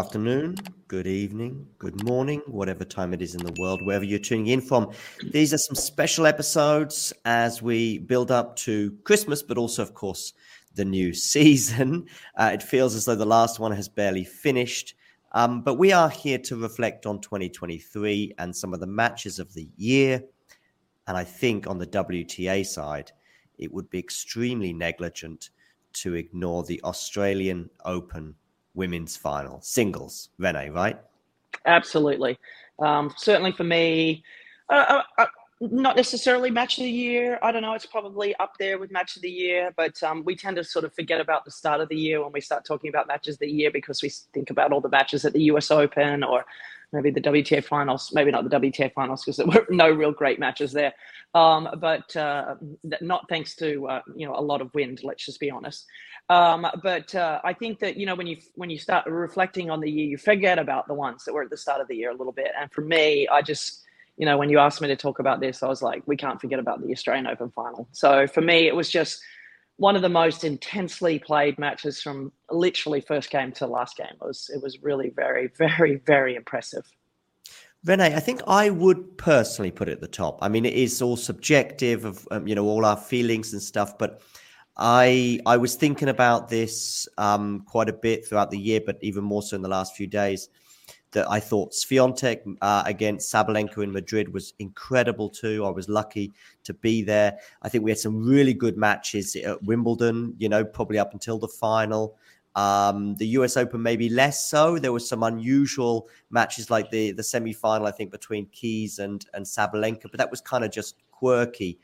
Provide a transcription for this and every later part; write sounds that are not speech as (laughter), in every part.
Afternoon, good evening, good morning, whatever time it is in the world, wherever you're tuning in from. These are some special episodes as we build up to Christmas, but also, of course, the new (laughs) season. Uh, it feels as though the last one has barely finished. Um, but we are here to reflect on 2023 and some of the matches of the year. And I think on the WTA side, it would be extremely negligent to ignore the Australian Open women's final singles. Rennae, right? Absolutely. Um, certainly for me, uh, uh, uh, not necessarily match of the year. I don't know. It's probably up there with match of the year, but um, we tend to sort of forget about the start of the year when we start talking about matches of the year because we think about all the matches at the US Open or maybe the WTA finals, maybe not the WTA finals because there were no real great matches there. Um, but uh, not thanks to uh, you know a lot of wind. Let's just be honest. Um, but uh, I think that you know when you when you start reflecting on the year, you forget about the ones that were at the start of the year a little bit. And for me, I just you know when you asked me to talk about this, I was like, we can't forget about the Australian Open final. So for me, it was just one of the most intensely played matches from literally first game to last game. It was it was really very (laughs) very very impressive. Rennae, I think I would personally put it at the top. I mean, it is all subjective of um, you know all our feelings and stuff, but I I was thinking about this um, quite a bit throughout the year, but even more so in the last few days. That I thought Swiatek uh, against Sabalenka in Madrid was incredible too. I was lucky to be there. I think we had some really good matches at Wimbledon. You know, probably up until the final. Um, the US Open maybe less so. There were some unusual matches like the the semi final, I think, between Keys and and Sabalenka, but that was kind of just quirky.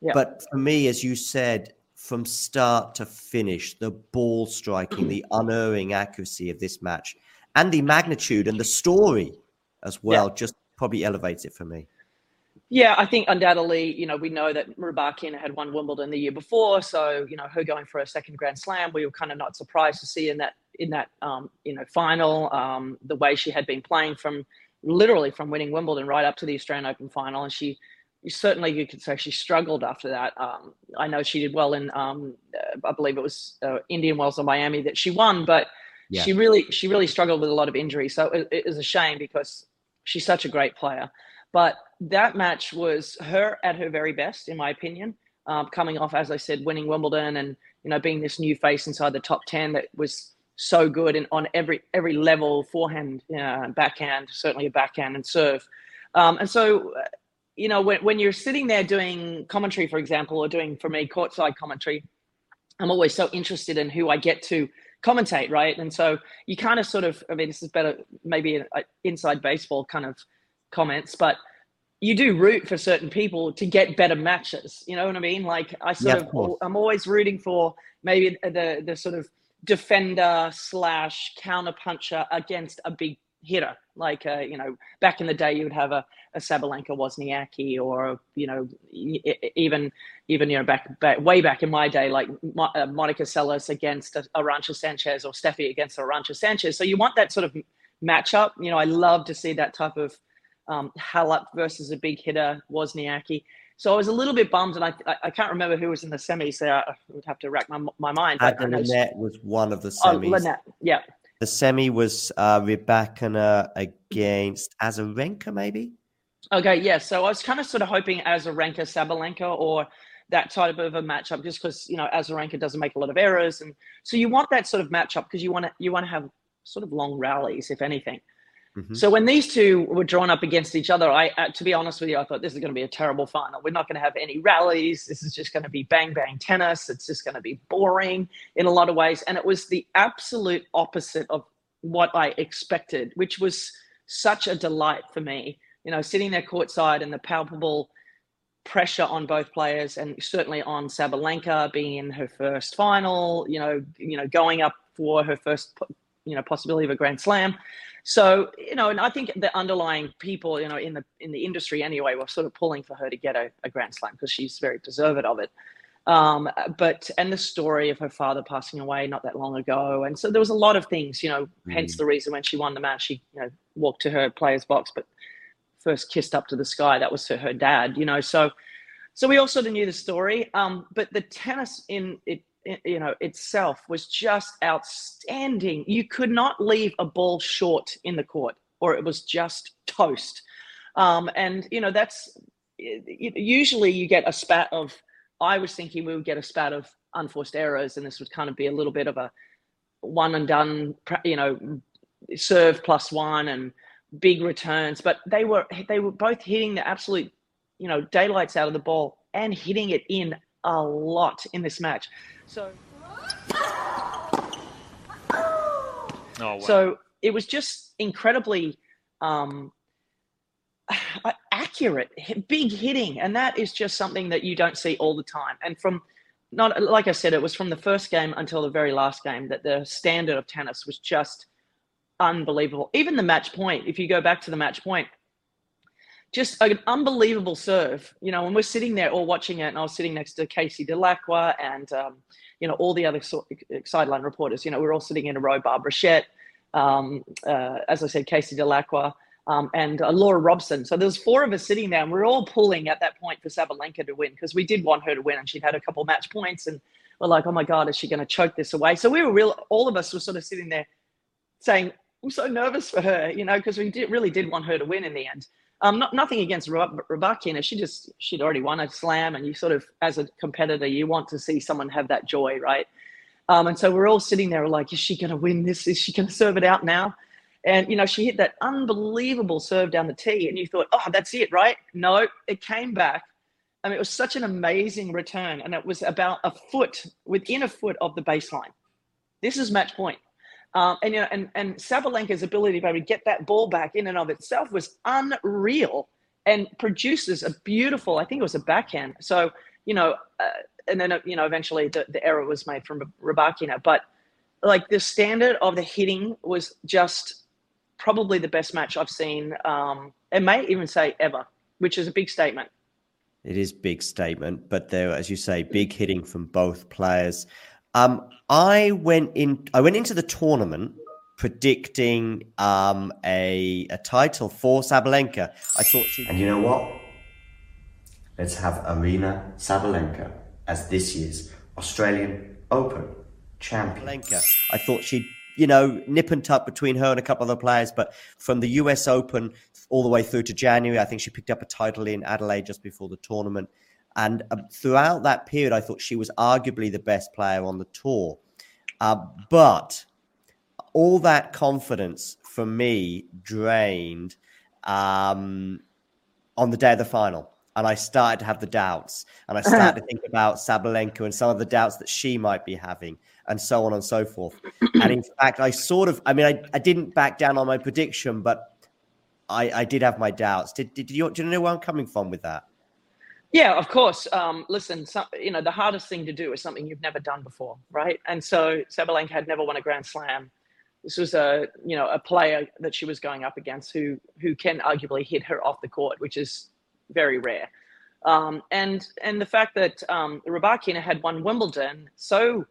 Yeah. But for me, as you said, from start to finish, the ball striking, (clears throat) the unerring accuracy of this match, and the magnitude and the story as well, just probably elevates it for me. Yeah, I think undoubtedly, you know, we know that Rybakina had won Wimbledon the year before, so you know, her going for a second Grand Slam, we were kind of not surprised to see in that in that um, you know final um, the way she had been playing from literally from winning Wimbledon right up to the Australian Open final, and she certainly you could say she struggled after that. Um, I know she did well in um, uh, I believe it was uh, Indian Wells or Miami that she won, but yeah. she really she really struggled with a lot of injuries, so it, it is a shame because she's such a great player, but that match was her at her very best, in my opinion. Um, coming off, as I said, winning Wimbledon and you know being this new face inside the top ten that was so good and on every every level, forehand, uh, backhand, certainly a backhand and serve. Um, and so, you know, when when you're sitting there doing commentary, for example, or doing for me courtside commentary, I'm always so interested in who I get to commentate, right? And so you kind of sort of, I mean, this is better maybe an uh, inside baseball kind of comments, but you do root for certain people to get better matches. You know what I mean? Like I sort yeah, of, of I'm always rooting for maybe the the sort of defender slash counter puncher against a big hitter. Like uh, you know, back in the day, you would have a, a Sabalenka Wozniacki, or you know, even even you know back, back way back in my day, like uh, Monica Seles against Arantxa Sanchez or Steffi against Arantxa Sanchez. So you want that sort of matchup. You know, I love to see that type of um, Halep versus a big hitter, Wozniacki. So I was a little bit bummed, and I, I can't remember who was in the semis. So I would have to rack my, my mind. Adam Linette was one of the semis. Oh, Linette, yeah. The semi was uh, Rybakina against Azarenka, maybe. Okay, yeah. So I was kind of sort of hoping Azarenka, Sabalenka, or that type of a matchup, just because you know Azarenka doesn't make a lot of errors, and so you want that sort of matchup because you want to you want to have sort of long rallies, if anything. Mm-hmm. So when these two were drawn up against each other, I, uh, to be honest with you, I thought this is going to be a terrible final. We're not going to have any rallies. This is just going to be bang bang tennis. It's just going to be boring in a lot of ways. And it was the absolute opposite of what I expected, which was such a delight for me. You know, sitting there courtside and the palpable pressure on both players, and certainly on Sabalenka being in her first final. You know, you know, going up for her first, you know, possibility of a Grand Slam so you know, and I think the underlying people, you know, in the in the industry anyway, were sort of pulling for her to get a, a Grand Slam because she's very deserved of it. Um, but and the story of her father passing away not that long ago, and so there was a lot of things, you know. Mm. Hence the reason when she won the match, she you know walked to her player's box, but first kissed up to the sky. That was to her dad, you know. So so we all sort of knew the story. Um, but the tennis in it you know itself was just outstanding. You could not leave a ball short in the court, or it was just toast. Um, and you know that's usually you get a spat of. I was thinking we would get a spat of unforced errors, and this would kind of be a little bit of a one and done. You know, serve plus one and big returns, but they were they were both hitting the absolute you know daylights out of the ball and hitting it in a lot in this match. So, oh, wow. so it was just incredibly um, accurate, big hitting, and that is just something that you don't see all the time. And from not like I said, it was from the first game until the very last game that the standard of tennis was just unbelievable. Even the match point, if you go back to the match point, just an unbelievable serve. You know, when we're sitting there all watching it, and I was sitting next to Casey Dellacqua and um, you know all the other sideline reporters. You know, we're all sitting in a row. Barbara Schett, um, uh, as I said, Casey Dellacqua. Um, and uh, Laura Robson. So there was four of us sitting there, and we are all pulling at that point for Sabalenka to win because we did want her to win, and she'd had a couple match points, and we're like, oh my god, is she going to choke this away? So we were real. All of us were sort of sitting there, saying, I'm so nervous for her, you know, because we did, really did want her to win in the end. Um, not, nothing against Rybakina. She just she'd already won a slam, and you sort of, as a competitor, you want to see someone have that joy, right? Um, and so we're all sitting there like, is she going to win this? Is she going to serve it out now? And you know, she hit that unbelievable serve down the tee, and you thought, oh, that's it, right? No, it came back. I mean, it was such an amazing return, and it was about a foot within a foot of the baseline. This is match point. Um, and you know, and and Sabalenka's ability to get that ball back in and of itself was unreal, and produces a beautiful. I think it was a backhand. So you know, uh, and then you know, eventually the, the error was made from Rybakina. But like the standard of the hitting was just probably the best match I've seen. Um, and may even say ever. which is a big statement. It is big statement, but there, as you say, big hitting from both players. Um, I went in. I went into the tournament predicting um, a a title for Sabalenka. I thought she. And you know what? Let's have Aryna Sabalenka as this year's Australian Open champion. I thought she'd, you know, nip and tuck between her and a couple of other players, but from the US Open all the way through to January, I think she picked up a title in Adelaide just before the tournament. And uh, throughout that period, I thought she was arguably the best player on the tour. Uh, but all that confidence for me drained um, on the day of the final and I started to have the doubts, and I started to (laughs) think about Sabalenka and some of the doubts that she might be having, and so on and so forth. (clears throat) and in fact, I sort of, I mean, I, I didn't back down on my prediction, but I, I did have my doubts. Did, did you, do you know where I'm coming from with that? Yeah, of course. Um, listen, some, you know, the hardest thing to do is something you've never done before, right? And so Sabalenka had never won a Grand Slam. This was a, you know, a player that she was going up against who who can arguably hit her off the court, which is very rare. Um, and and the fact that um, had won Wimbledon so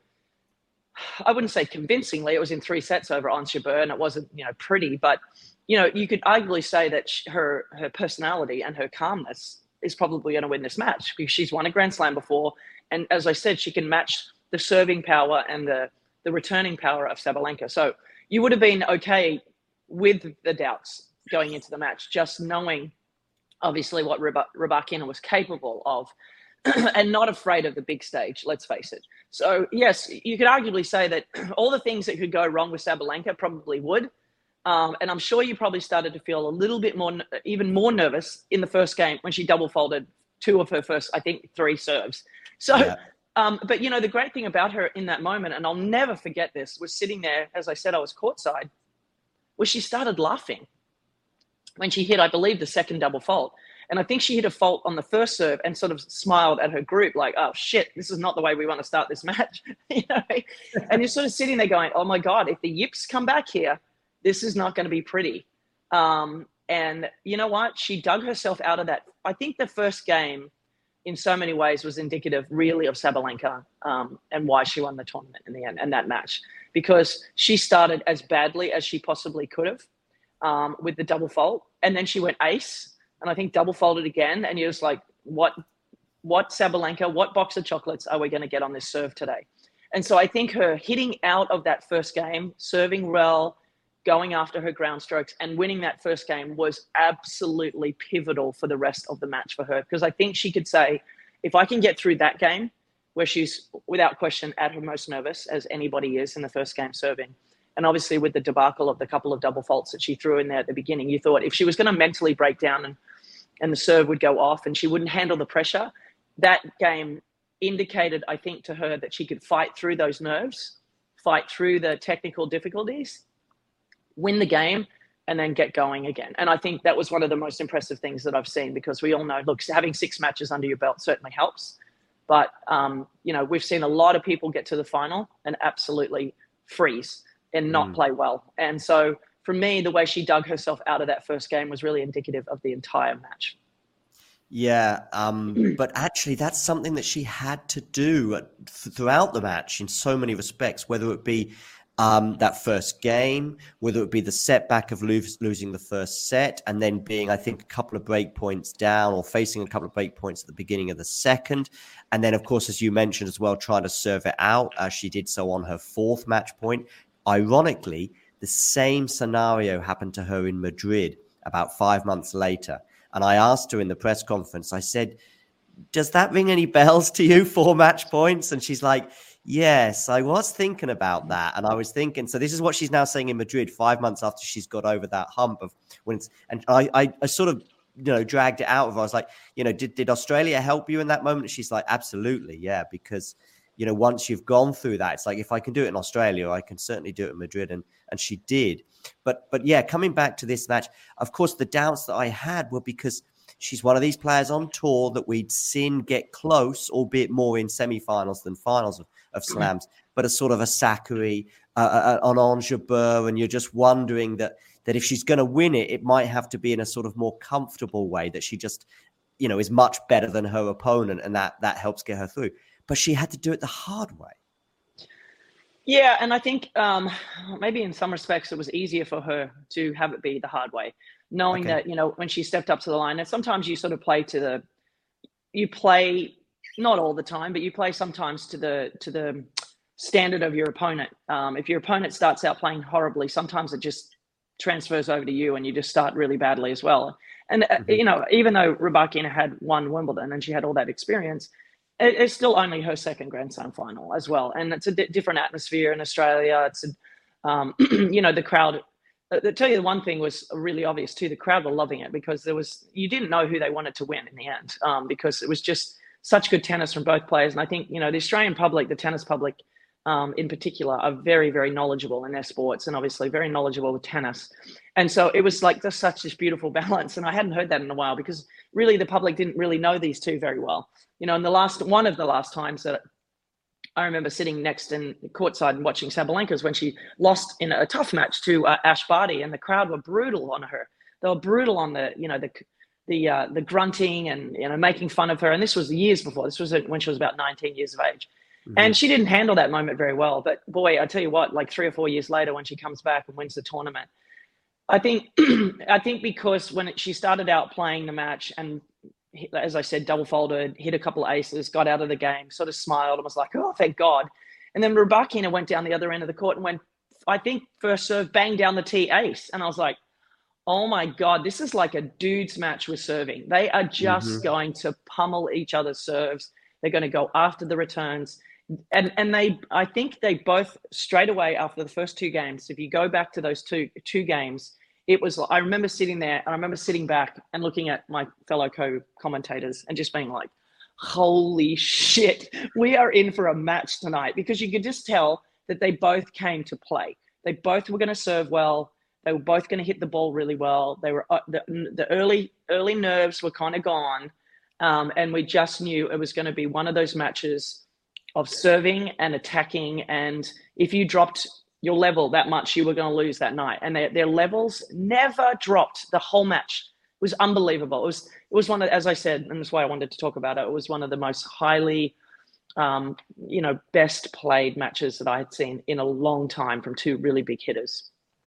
I wouldn't say convincingly. It was in three sets over Ons and it wasn't you know pretty, but you know you could arguably say that she, her her personality and her calmness is probably going to win this match because she's won a Grand Slam before, and as I said, she can match the serving power and the the returning power of Sabalenka. So you would have been okay with the doubts going into the match, just knowing obviously what Rybakina was capable of, (clears throat) and not afraid of the big stage. Let's face it. So yes, you could arguably say that (clears throat) all the things that could go wrong with Sabalenka probably would. Um, and I'm sure you probably started to feel a little bit more, even more nervous in the first game when she double folded two of her first, I think, three serves. So, yeah. um, but you know, the great thing about her in that moment, and I'll never forget this, was sitting there, as I said, I was courtside, was she started laughing when she hit, I believe, the second double fault. And I think she hit a fault on the first serve and sort of smiled at her group, like, oh shit, this is not the way we want to start this match. (laughs) you know? and you're sort of sitting there going, oh my God, if the yips come back here, this is not going to be pretty. Um, and you know what? She dug herself out of that. I think the first game, in so many ways, was indicative really of Sabalenka um, and why she won the tournament in the end and that match. Because she started as badly as she possibly could have um, with the double fault, and then she went ace, and I think double folded again, and you're just like, what, what Sabalenka, what box of chocolates are we going to get on this serve today? And so I think her hitting out of that first game, serving well, going after her ground strokes, and winning that first game was absolutely pivotal for the rest of the match for her. Because I think she could say, if I can get through that game, where she's without question at her most nervous, as anybody is in the first game serving, and obviously, with the debacle of the couple of double faults that she threw in there at the beginning, you thought if she was going to mentally break down and, and the serve would go off and she wouldn't handle the pressure, that game indicated, I think, to her that she could fight through those nerves, fight through the technical difficulties, win the game, and then get going again. And I think that was one of the most impressive things that I've seen because we all know, look, having six matches under your belt certainly helps. But, um, you know, we've seen a lot of people get to the final and absolutely freeze and not mm. play well. And so for me, the way she dug herself out of that first game was really indicative of the entire match. Yeah, um, (clears throat) but actually, that's something that she had to do throughout the match in so many respects, whether it be um, that first game, whether it be the setback of lose, losing the first set and then being, I think, a couple of break points down or facing a couple of break points at the beginning of the second. And then, of course, as you mentioned as well, trying to serve it out as she did so on her fourth match point. Ironically, the same scenario happened to her in Madrid about five months later. And I asked her in the press conference, I said, Does that ring any bells to you, four match points? And she's like, Yes, I was thinking about that. And I was thinking, so this is what she's now saying in Madrid, five months after she's got over that hump of when it's, and I, I, I sort of, you know, dragged it out of her. I was like, you know, did, did Australia help you in that moment? She's like, absolutely. Yeah. Because you know, once you've gone through that, it's like if I can do it in Australia, I can certainly do it in Madrid, and and she did. But but yeah, coming back to this match, of course, the doubts that I had were because she's one of these players on tour that we'd seen get close, albeit more in semi-finals than finals of, of mm-hmm. slams, but a sort of a Sakkari, uh, an Jabeur, and you're just wondering that that if she's going to win it, it might have to be in a sort of more comfortable way that she just, you know, is much better than her opponent, and that that helps get her through. But she had to do it the hard way. Yeah, and I think um, maybe in some respects it was easier for her to have it be the hard way, knowing Okay. that you know when she stepped up to the line. And sometimes you sort of play to the, you play not all the time, but you play sometimes to the to the standard of your opponent. Um, if your opponent starts out playing horribly, sometimes it just transfers over to you, and you just start really badly as well. And uh, Mm-hmm. you know, even though Rybakina had won Wimbledon and she had all that experience, it, it's still only her second Grand Slam final as well, and it's a different atmosphere in Australia. It's, a, um, (clears throat) you know, the crowd. uh, To tell you the one thing was really obvious too. The crowd were loving it because there was you didn't know who they wanted to win in the end um, because it was just such good tennis from both players. And I think you know the Australian public, the tennis public um, in particular, are very very knowledgeable in their sports and obviously very knowledgeable with tennis. And so it was like just such this beautiful (laughs) balance. And I hadn't heard that in a while because really the public didn't really know these two very well you know, in the last one of the last times that I remember sitting next in courtside and watching Sabalenka's when she lost in a tough match to uh, Ash Barty, and the crowd were brutal on her. They were brutal on the, you know, the the uh, the grunting and you know making fun of her. And this was years before. This was when she was about 19 years of age, and she didn't handle that moment very well. But boy, I tell you what, like three or four years later, when she comes back and wins the tournament, I think (clears throat) I think because when it, she started out playing the match and as I said, double folded, hit a couple of aces, got out of the game, sort of smiled and was like, "Oh, thank God." And then Rybakina went down the other end of the court and went, I think first serve, bang down the tee ace, and I was like, "Oh my God, this is like a dudes match with serving. They are just Mhm. going to pummel each other's serves. They're going to go after the returns." And and they, I think they both straight away after the first two games. If you go back to those two two games, it was i remember sitting there and i remember sitting back and looking at my fellow co-commentators and just being like holy shit we are in for a match tonight because you could just tell that they both came to play they both were going to serve well they were both going to hit the ball really well they were uh, the, the early early nerves were kind of gone um, and we just knew it was going to be one of those matches of serving and attacking and if you dropped your level that much, you were going to lose that night. And their, their levels never dropped the whole match. It was unbelievable. It was it was one of, as I said, and that's why I wanted to talk about it. It was one of the most highly, um, you know, best played matches that I had seen in a long time from two really big hitters.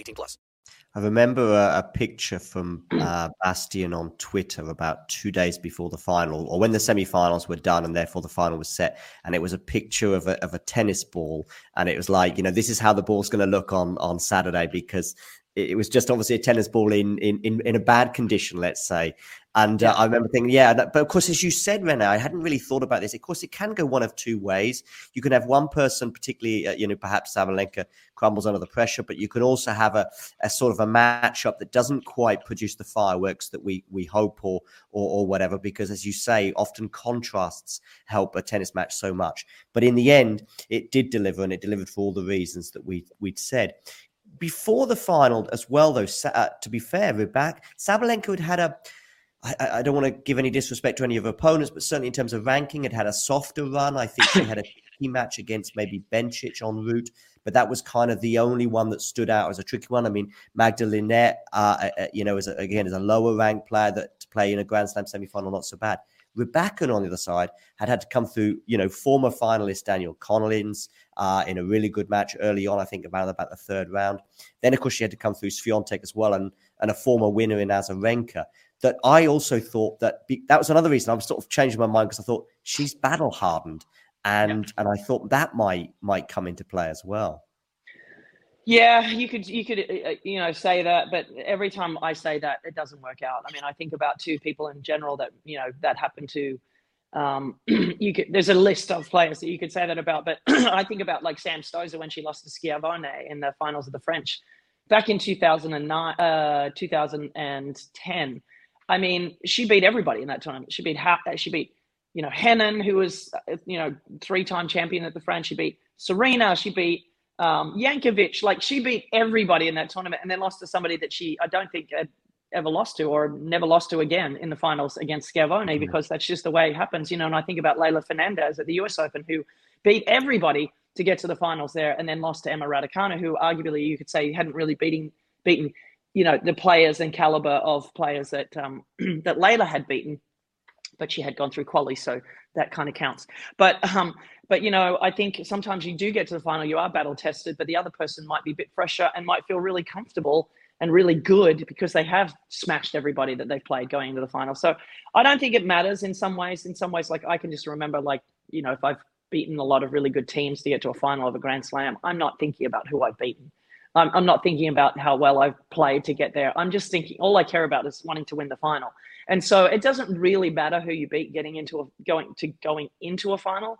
18 plus. I remember a, a picture from (clears throat) uh, Bastian on Twitter about two days before the final, or when the semi-finals were done, and therefore the final was set. And it was a picture of a of a tennis ball, and it was like, you know, this is how the ball's going to look on on Saturday because it, was just obviously a tennis ball in in in, in a bad condition, let's say. And uh, I remember thinking, yeah, that- but of course, as you said, Rennae, I hadn't really thought about this. Of course, it can go one of two ways. You can have one person, particularly, uh, you know, perhaps Sabalenka crumbles under the pressure, but you can also have a, a sort of a matchup that doesn't quite produce the fireworks that we we hope or, or or whatever. Because, as you say, often contrasts help a tennis match so much. But in the end, it did deliver, and it delivered for all the reasons that we we'd said before the final as well. Though, uh, to be fair, we're back. Sabalenka had had a I, I don't want to give any disrespect to any of her opponents, but certainly in terms of ranking, it had a softer run. I think she had a (coughs) key match against maybe Bencic en route, but that was kind of the only one that stood out as a tricky one. I mean, Magda Linette, uh, uh, you know, is a, again is a lower ranked player that to play in a Grand Slam semi-final not so bad. Rybakina on the other side had had to come through, you know, former finalist Danielle Collins uh, in a really good match early on. I think about about the third round. Then of course she had to come through Swiatek as well, and and a former winner in Azarenka that I also thought that be, that was another reason I was sort of changing my mind because I thought she's battle hardened, and and I thought that might might come into play as well. Yeah, you could you could uh, uh, you know say that, but every time I say that, it doesn't work out. I mean, I think about two people in general that you know that happened to. Um, (clears throat) you could there's a list of players that you could say that about, but (clears throat) I think about like Sam Stosur when she lost to Schiavone in the finals of the French back in 2009, uh, 2010, I mean, she beat everybody in that tournament. She beat ha- she beat you know Henin, who was uh, you know three time champion at the French. She beat Serena. She beat um, Jankovic. Like she beat everybody in that tournament, and then lost to somebody that she I don't think had ever lost to or never lost to again in the finals against Schiavone mm-hmm. because that's just the way it happens. You know, and I think about Leylah Fernandez at the U.S. Open who beat everybody to get to the finals there, and then lost to Emma Raducanu, who arguably you could say hadn't really beaten beaten you know the players and caliber of players that um, (clears throat) that Leylah had beaten, but she had gone through quali, so that kind of counts. But um, but you know, I think sometimes you do get to the final, you are battle tested, but the other person might be a bit fresher and might feel really comfortable and really good because they have smashed everybody that they've played going into the final. So I don't think it matters in some ways. In some ways, like I can just remember, like you know, if I've beaten a lot of really good teams to get to a final of a Grand Slam, I'm not thinking about who I've beaten. I'm, I'm not thinking about how well I've played to get there. I'm just thinking all I care about is wanting to win the final. And so it doesn't really matter who you beat getting into a going to going into a final.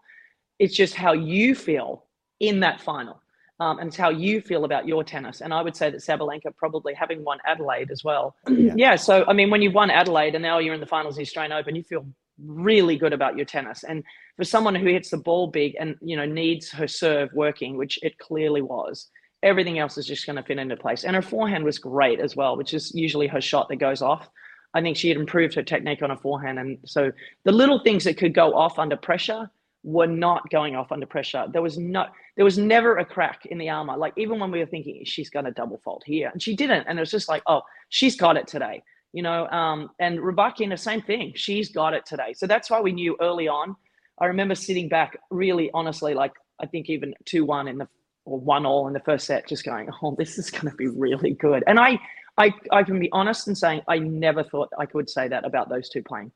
It's just how you feel in that final. Um, and it's how you feel about your tennis. And I would say that Sabalenka probably having won Adelaide as well. (clears throat) Yeah. yeah. So I mean, when you've won Adelaide and now you're in the finals of the Australian Open, you feel really good about your tennis. And for someone who hits the ball big and you know needs her serve working, which it clearly was, everything else is just going to fit into place. And her forehand was great as well, which is usually her shot that goes off. I think she had improved her technique on her forehand. And so the little things that could go off under pressure were not going off under pressure. There was no, there was never a crack in the armor. Like even when we were thinking she's going to double fault here, and she didn't. And it was just like, oh, she's got it today, you know. Um, and the same thing. She's got it today. So that's why we knew early on. I remember sitting back, really honestly, like I think even two one in the or one all in the first set, just going, oh, this is going to be really good. And I, I, I can be honest in saying I never thought I could say that about those two playing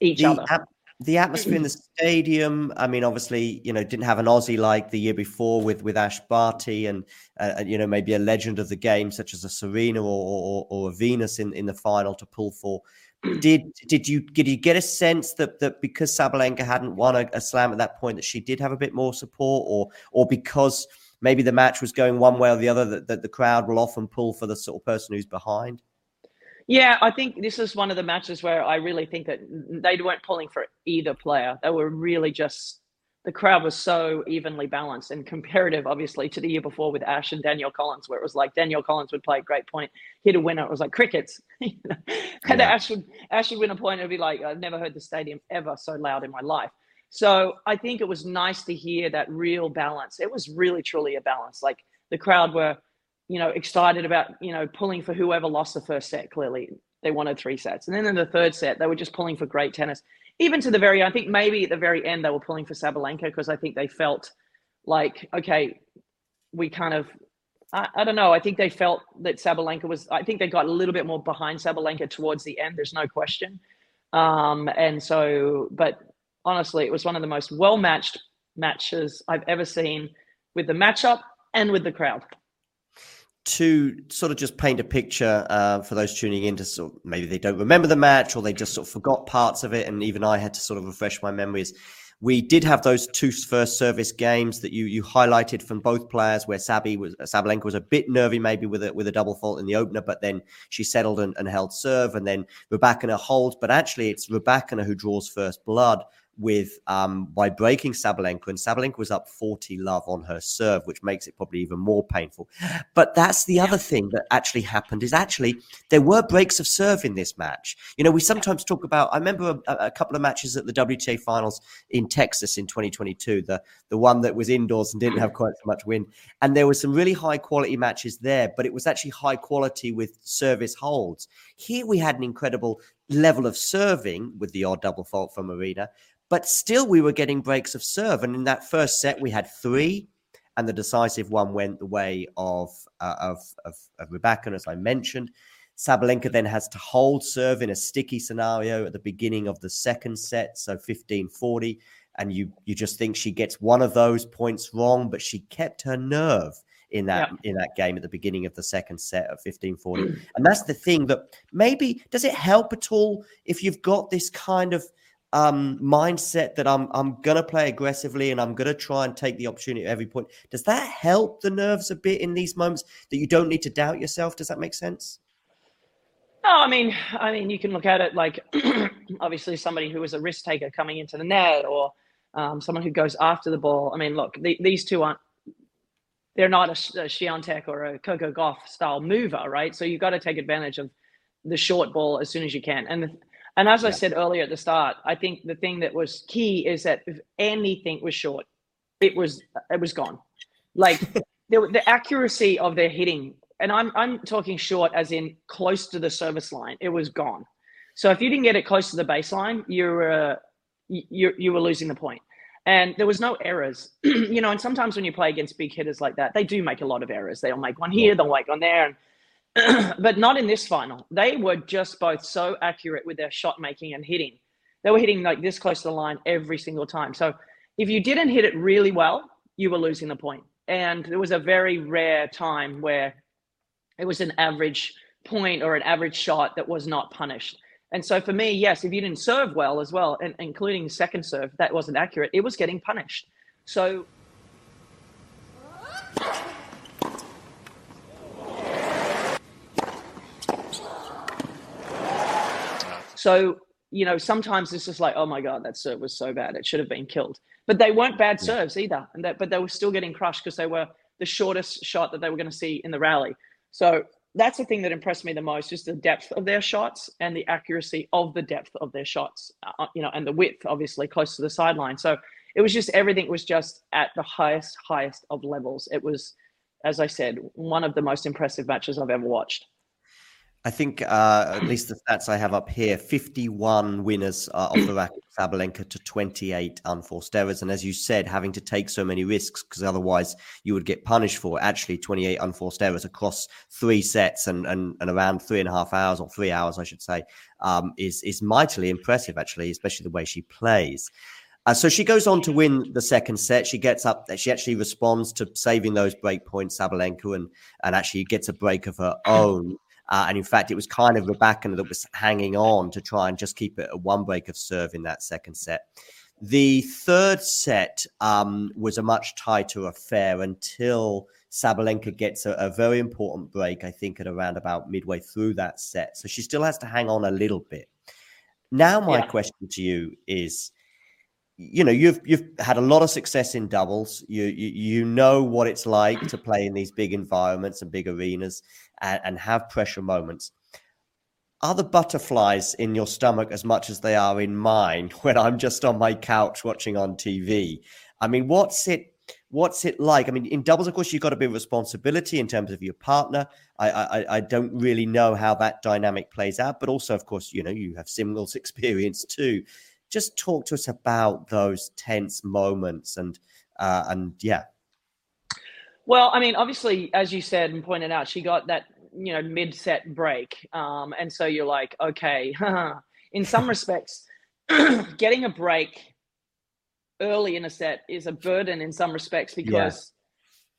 each the, other. The atmosphere in the stadium. I mean, obviously, you know, didn't have an Aussie like the year before with with Ash Barty and uh, you know maybe a legend of the game such as a Serena or, or, or a Venus in, in the final to pull for. Did did you did you get a sense that that because Sabalenka hadn't won a, a slam at that point that she did have a bit more support, or or because maybe the match was going one way or the other that, that the crowd will often pull for the sort of person who's behind? Yeah, I think this is one of the matches where I really think that they weren't pulling for either player. They were really just the crowd was so evenly balanced and comparative, obviously, to the year before with Ash and Danielle Collins, where it was like Danielle Collins would play a great point, hit a winner. It was like crickets. (laughs) and yeah. Ash would Ash would win a point. It'd be like I've never heard the stadium ever so loud in my life. So I think it was nice to hear that real balance. It was really truly a balance. Like the crowd were, you know, excited about, you know, pulling for whoever lost the first set. Clearly, they wanted three sets. And then in the third set, they were just pulling for great tennis. Even to the very, I think maybe at the very end, they were pulling for Sabalenka because I think they felt like, okay, we kind of, I, I, don't know. I think they felt that Sabalenka was, I think they got a little bit more behind Sabalenka towards the end. There's no question. Um, and so, but honestly, it was one of the most well matched matches I've ever seen with the matchup and with the crowd. To sort of just paint a picture uh, for those tuning in to sort of, maybe they don't remember the match or they just sort of forgot parts of it, and even I had to sort of refresh my memories. We did have those two first service games that you you highlighted from both players, where Sabi was Sabalenka was a bit nervy, maybe with a with a double fault in the opener, but then she settled and, and held serve, and then Rybakina holds. But actually, it's Rybakina who draws first blood with um, by breaking Sabalenka, and Sabalenka was up 40 love on her serve, which makes it probably even more painful. But that's the other thing that actually happened is actually there were breaks of serve in this match. You know, we sometimes talk about. I remember a, a couple of matches at the WTA finals in Texas in 2022, the the one that was indoors and didn't have quite so much wind, and there were some really high quality matches there, but it was actually high quality with service holds. Here we had an incredible level of serving with the odd double fault from Aryna, but still, we were getting breaks of serve. And in that first set, we had three, and the decisive one went the way of uh, of, of, of Rybakina, as I mentioned. Sabalenka then has to hold serve in a sticky scenario at the beginning of the second set, so 15 40. And you you just think she gets one of those points wrong, but she kept her nerve in that yeah. in that game at the beginning of the second set of 15 40. (clears throat) and that's the thing that maybe does it help at all if you've got this kind of um, mindset that I'm I'm gonna play aggressively and I'm gonna try and take the opportunity at every point. Does that help the nerves a bit in these moments that you don't need to doubt yourself? Does that make sense? No, I mean, I mean, you can look at it like (clears throat) obviously somebody who is a risk taker coming into the net, or um, someone who goes after the ball. I mean, look, the, these two aren't. They're not a, a or a Coco Gauff style mover, right? So you've got to take advantage of the short ball as soon as you can. And the, and as I said earlier at the start, I think the thing that was key is that if anything was short, it was it was gone. Like (laughs) the, the accuracy of their hitting, and I'm I'm talking short as in close to the service line, it was gone. So if you didn't get it close to the baseline, you were uh, you you were losing the point. And there was no errors, (clears throat) you know. And sometimes when you play against big hitters like that, they do make a lot of errors. They'll make one here, they'll make one there, and (clears throat) but not in this final. They were just both so accurate with their shot making and hitting. They were hitting like this close to the line every single time. So if you didn't hit it really well, you were losing the point. And there was a very rare time where it was an average point or an average shot that was not punished. And so for me, yes, if you didn't serve well as well, and including second serve that wasn't accurate, it was getting punished. So So, you know, sometimes it's just like, oh my God, that serve was so bad. It should have been killed. But they weren't bad yeah. serves either. And that, but they were still getting crushed because they were the shortest shot that they were going to see in the rally. So that's the thing that impressed me the most, just the depth of their shots and the accuracy of the depth of their shots, uh, you know, and the width, obviously, close to the sideline. So it was just everything was just at the highest, highest of levels. It was, as I said, one of the most impressive matches I've ever watched. I think, uh, at least the stats I have up here 51 winners uh, off the racket Sabalenka to 28 unforced errors. And as you said, having to take so many risks because otherwise you would get punished for actually 28 unforced errors across three sets and, and, and around three and a half hours or three hours, I should say, um, is, is mightily impressive, actually, especially the way she plays. Uh, so she goes on to win the second set. She gets up. She actually responds to saving those break points, Sabalenka, and and actually gets a break of her own. Uh, and in fact, it was kind of Rybakina that was hanging on to try and just keep it a one break of serve in that second set. The third set um, was a much tighter affair until Sabalenka gets a, a, very important break, I think, at around about midway through that set. So she still has to hang on a little bit. Now, my yeah. question to you is you know you've you've had a lot of success in doubles you, you you know what it's like to play in these big environments and big arenas and, and have pressure moments are the butterflies in your stomach as much as they are in mine (laughs) when i'm just on my couch watching on tv i mean what's it what's it like? I mean, in doubles, of course, you've got bit of responsibility in terms of your partner. I, I, I don't really know how that dynamic plays out, but also, of course, you know, you have singles (laughs) experience too just talk to us about those tense moments and uh, and yeah. Well, I mean, obviously, as you said and pointed out, she got that you know mid set break, um, and so you're like, okay. (laughs) in some respects, (clears throat) getting a break early in a set is a burden in some respects because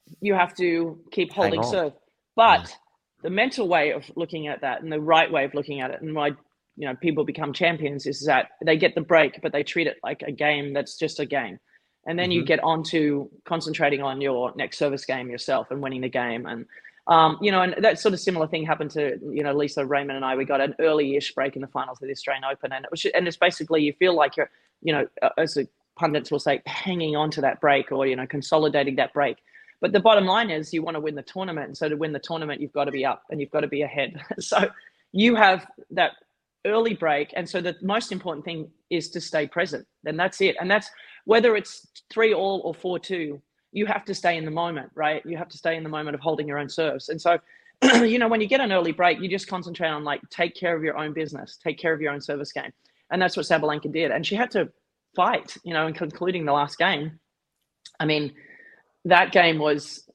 yeah. you have to keep holding serve. But yeah. the mental way of looking at that and the right way of looking at it, and my you know people become champions is that they get the break but they treat it like a game that's just a game. And then mm-hmm. you get on to concentrating on your next service game yourself and winning the game. And um, you know and that sort of similar thing happened to you know lisa raymond and i. We got an early-ish break in the finals of the australian open and it was and it's basically you feel like you're you know as the pundits will say hanging on to that break or you know consolidating that break. But the bottom line is you want to win the tournament. And so to win the tournament you've got to be up and you've got to be ahead. (laughs) So you have that early break. And so the most important thing is to stay present. And that's it. And that's whether it's three all or four two, you have to stay in the moment, right? You have to stay in the moment of holding your own serves. And so, (clears throat) you know, when you get an early break, you just concentrate on like take care of your own business, take care of your own service game. And that's what Sabalenka did. And she had to fight, you know, in concluding the last game. I mean, that game was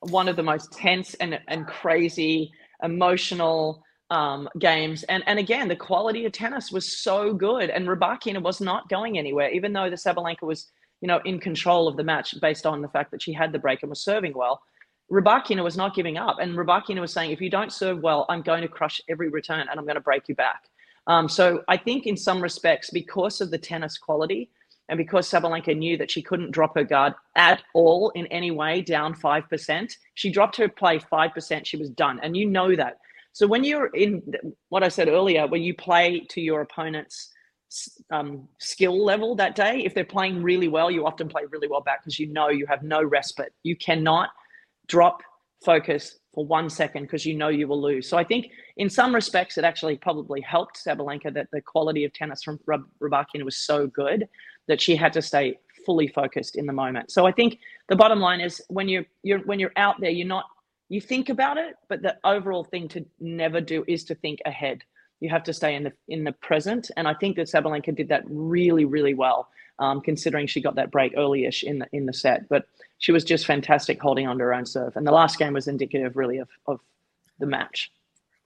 one of the most tense and, and crazy, emotional, um, games. And and again, the quality of tennis was so good, and Rybakina was not going anywhere, even though the Sabalenka was you know in control of the match based on the fact that she had the break and was serving well. Rybakina was not giving up, and Rybakina was saying, "If you don't serve well, I'm going to crush every return and I'm going to break you back." Um, so I think in some respects, because of the tennis quality, and because Sabalenka knew that she couldn't drop her guard at all in any way down 5%, she dropped her play 5%, she was done. And you know that. So when you're in what I said earlier, when you play to your opponent's um, skill level that day, if they're playing really well, you often play really well back because you know you have no respite. You cannot drop focus for one second because you know you will lose. So I think in some respects, it actually probably helped Sabalenka that the quality of tennis from Rybakina was so good that she had to stay fully focused in the moment. So I think the bottom line is when you're you're when you're out there, you're not you think about it, but the overall thing to never do is to think ahead. You have to stay in the in the present, and I think that Sabalenka did that really, really well, um, considering she got that break early-ish in the in the set. But she was just fantastic holding on to her own serve, and the last game was indicative, really, of of the match.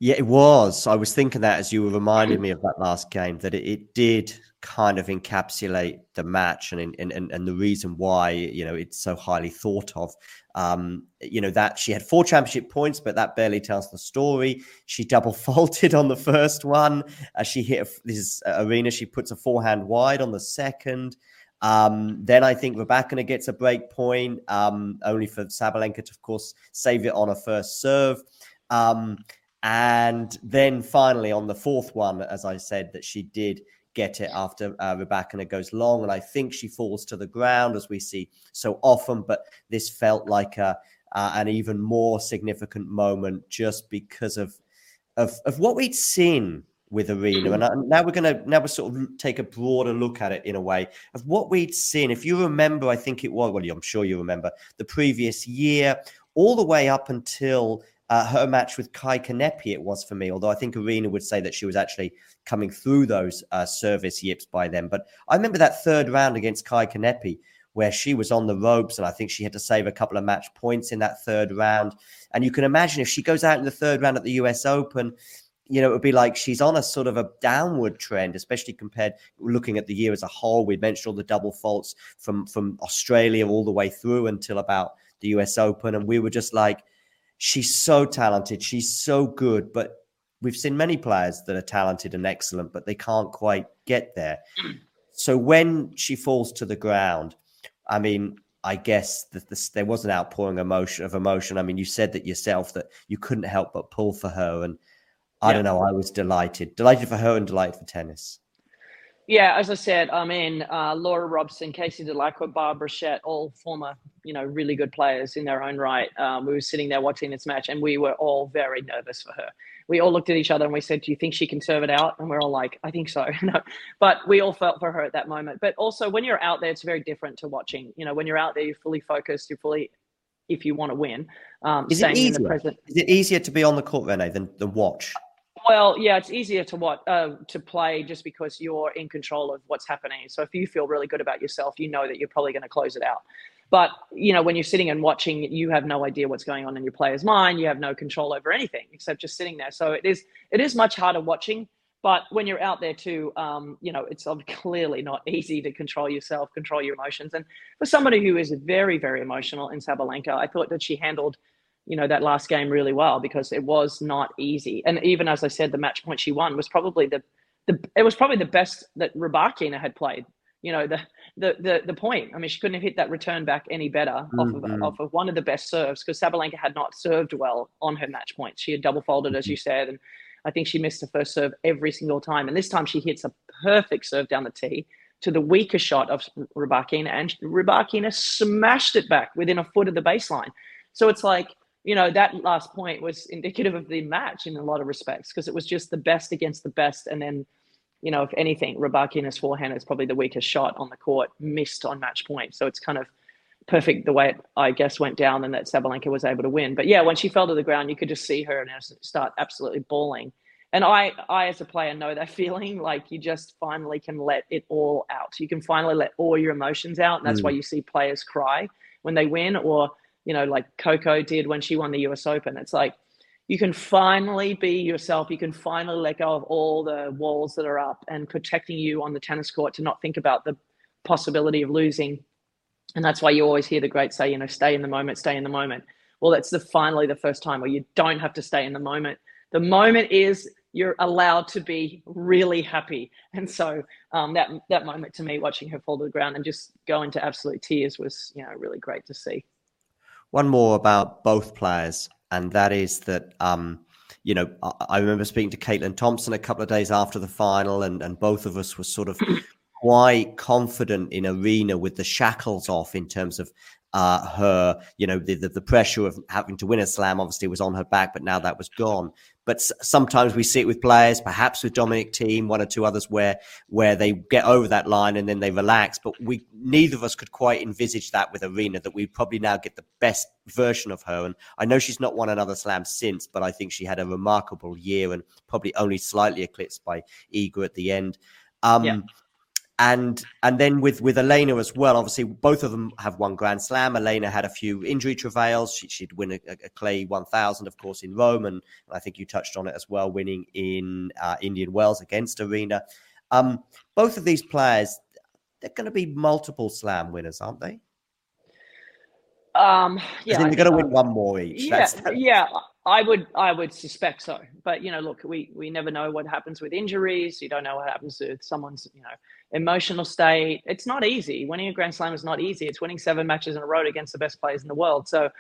Yeah, it was. I was thinking that as you were reminding me of that last game, that it, it did kind of encapsulate the match and, and and and the reason why you know it's so highly thought of. Um, you know that she had four championship points, but that barely tells the story. She double (laughs) faulted on the first one. As she hit a, this Aryna, she puts a forehand wide on the second. Um, then I think Rybakina gets a break point, um, only for Sabalenka to, of course, save it on a first serve. Um, and then finally on the fourth one, as I said, that she did get it after uh, Rybakina goes long, and I think she falls to the ground as we see so often. But this felt like a uh, an even more significant moment just because of of of what we'd seen with Aryna and uh, now we're going to now we sort of take a broader look at it in a way of what we'd seen. If you remember, I think it was well, I'm sure you remember the previous year, all the way up until uh, her match with Kai Kanepi, it was for me. Although I think Aryna would say that she was actually coming through those uh, service yips by then. But I remember that third round against Kai Kanepi where she was on the ropes, and I think she had to save a couple of match points in that third round. And you can imagine if she goes out in the third round at the US Open, you know, it would be like she's on a sort of a downward trend, especially compared looking at the year as a whole. We mentioned all the double faults from from Australia all the way through until about the US Open, and we were just like, she's so talented, she's so good, but we've seen many players that are talented and excellent, but they can't quite get there. (clears throat) So when she falls to the ground, I mean, I guess that this, there was an outpouring emotion of emotion. I mean, you said that yourself that you couldn't help but pull for her, and I yeah. don't know. I was delighted, delighted for her, and delighted for tennis. Yeah, as I said, I mean, uh, Laura Robson, Casey Dellacqua, Barbara Schett, all former, you know, really good players in their own right. Um, we were sitting there watching this match, and we were all very nervous for her. We all looked at each other and we said, "Do you think she can serve it out?" And we're all like, "I think so." (laughs) no, but we all felt for her at that moment. But also, when you're out there, it's very different to watching. You know, when you're out there, you're fully focused. You're fully, if you want to win. Um, is it easier? Is it easier to be on the court, Rennae, than than watch? Well, yeah, it's easier to what uh, to play just because you're in control of what's happening. So if you feel really good about yourself, you know that you're probably going to close it out. But you know, when you're sitting and watching, you have no idea what's going on in your player's mind. You have no control over anything except just sitting there. So it is it is much harder watching. But when you're out there too, um, you know, it's (laughs) clearly not easy to control yourself, control your emotions. And for somebody who is very, very emotional in Sabalenka, I thought that she handled you know that last game really well because it was not easy. And even as I said, the match point she won was probably the the it was probably the best that Rybakina had played. You know the the the the point. I mean, she couldn't have hit that return back any better mm-hmm. off of mm-hmm. off of one of the best serves because Sabalenka had not served well on her match points. She had double faulted, as you mm-hmm. said, and I think she missed the first serve every single time. And this time she hits a perfect serve down the tee to the weaker shot of Rybakina, and Rybakina smashed it back within a foot of the baseline. So it's like you know, that last point was indicative of the match in a lot of respects because it was just the best against the best. And then, you know, if anything, Rybakina's forehand is probably the weakest shot on the court, missed on match point. So it's kind of perfect the way it, I guess, went down and that Sabalenka was able to win. But yeah, when she fell to the ground, you could just see her and start absolutely bawling. And I, I as a player know that (laughs) feeling like you just finally can let it all out. You can finally let all your emotions out. And that's mm. why you see players cry when they win or – you know, like Coco did when she won the US Open. It's like you can finally be yourself. You can finally let go of all the walls that are up and protecting you on the tennis court to not think about the possibility of losing. And that's why you always hear the greats say, you know, stay in the moment, stay in the moment. Well, that's the finally the first time where you don't have to stay in the moment. The moment is you're allowed to be really happy. And so um, that that moment to me, watching her fall to the ground and just go into absolute tears, was you know really great to see. One more about both players, and that is that um, you know I, I remember speaking to Caitlin Thompson a couple of days after the final, and and both of us were sort of (clears throat) quite confident in Aryna with the shackles off in terms of uh, her, you know, the, the, the pressure of having to win a slam obviously was on her back, but now that was gone. But sometimes we see it with players, perhaps with Dominic Thiem, one or two others, where where they get over that line and then they relax. But we neither of us could quite envisage that with Aryna That we probably now get the best version of her. And I know she's not won another slam since, but I think she had a remarkable year and probably only slightly eclipsed by Iga at the end. Um, Yeah. And and then with with Elena as well. Obviously, both of them have won Grand Slam. Elena had a few injury travails. She, she'd win a, a Clay 1000, of course, in Rome, and I think you touched on it as well, winning in uh, Indian Wells against Aryna. Um, both of these players, they're going to be multiple Slam winners, aren't they? Um, yeah, they're going to win one more each. Yeah, yeah, I would, I would suspect so. But you know, look, we we never know what happens with injuries. You don't know what happens with someone's, you know, emotional state. It's not easy. Winning a Grand Slam is not easy. It's winning seven matches in a row against the best players in the world. So,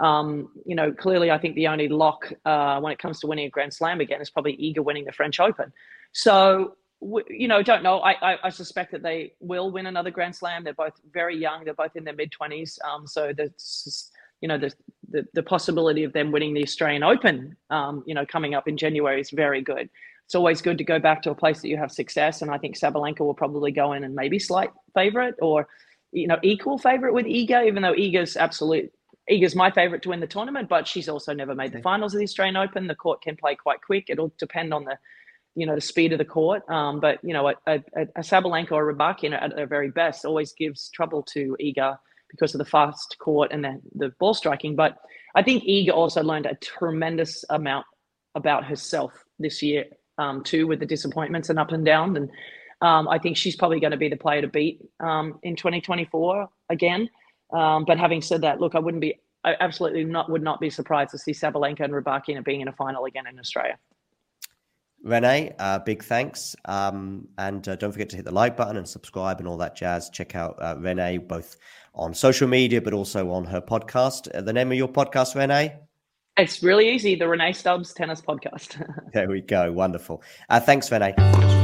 um, you know, clearly, I think the only lock uh, when it comes to winning a Grand Slam again is probably Iga winning the French Open. So. w- You know, don't know. I, I, I suspect that they will win another Grand Slam. They're both very young. They're both in their mid twenties. Um, so there's you know the, the the possibility of them winning the Australian Open, um, you know, coming up in January is very good. It's always good to go back to a place that you have success, and I think Sabalenka will probably go in and maybe slight favorite or you know equal favorite with Iga, even though Iga's absolute. Iga's my favorite to win the tournament, but she's also never made the finals of the Australian Open. The court can play quite quick. It'll depend on the, you know, the speed of the court. Um, but you know, a, a, a Sabalenka or a Rybakina at their very best always gives trouble to Iga because of the fast court and the, the ball striking. But I think Iga also learned a tremendous amount about herself this year um, too, with the disappointments and up and down. And um, I think she's probably going to be the player to beat um, in 2024 again. Um, but having said that, look, I wouldn't be, I absolutely not would not be surprised to see Sabalenka and Rybakina being in a final again in Australia. Rennae, uh, big thanks. Um, and uh, don't forget to hit the like button and subscribe and all that jazz. Check out uh, Rennae both on social media, but also on her podcast. Uh, the name of your podcast, Rennae? It's really easy. The Rennae Stubbs Tennis Podcast. (laughs) There we go. Wonderful. Uh, thanks, Rennae.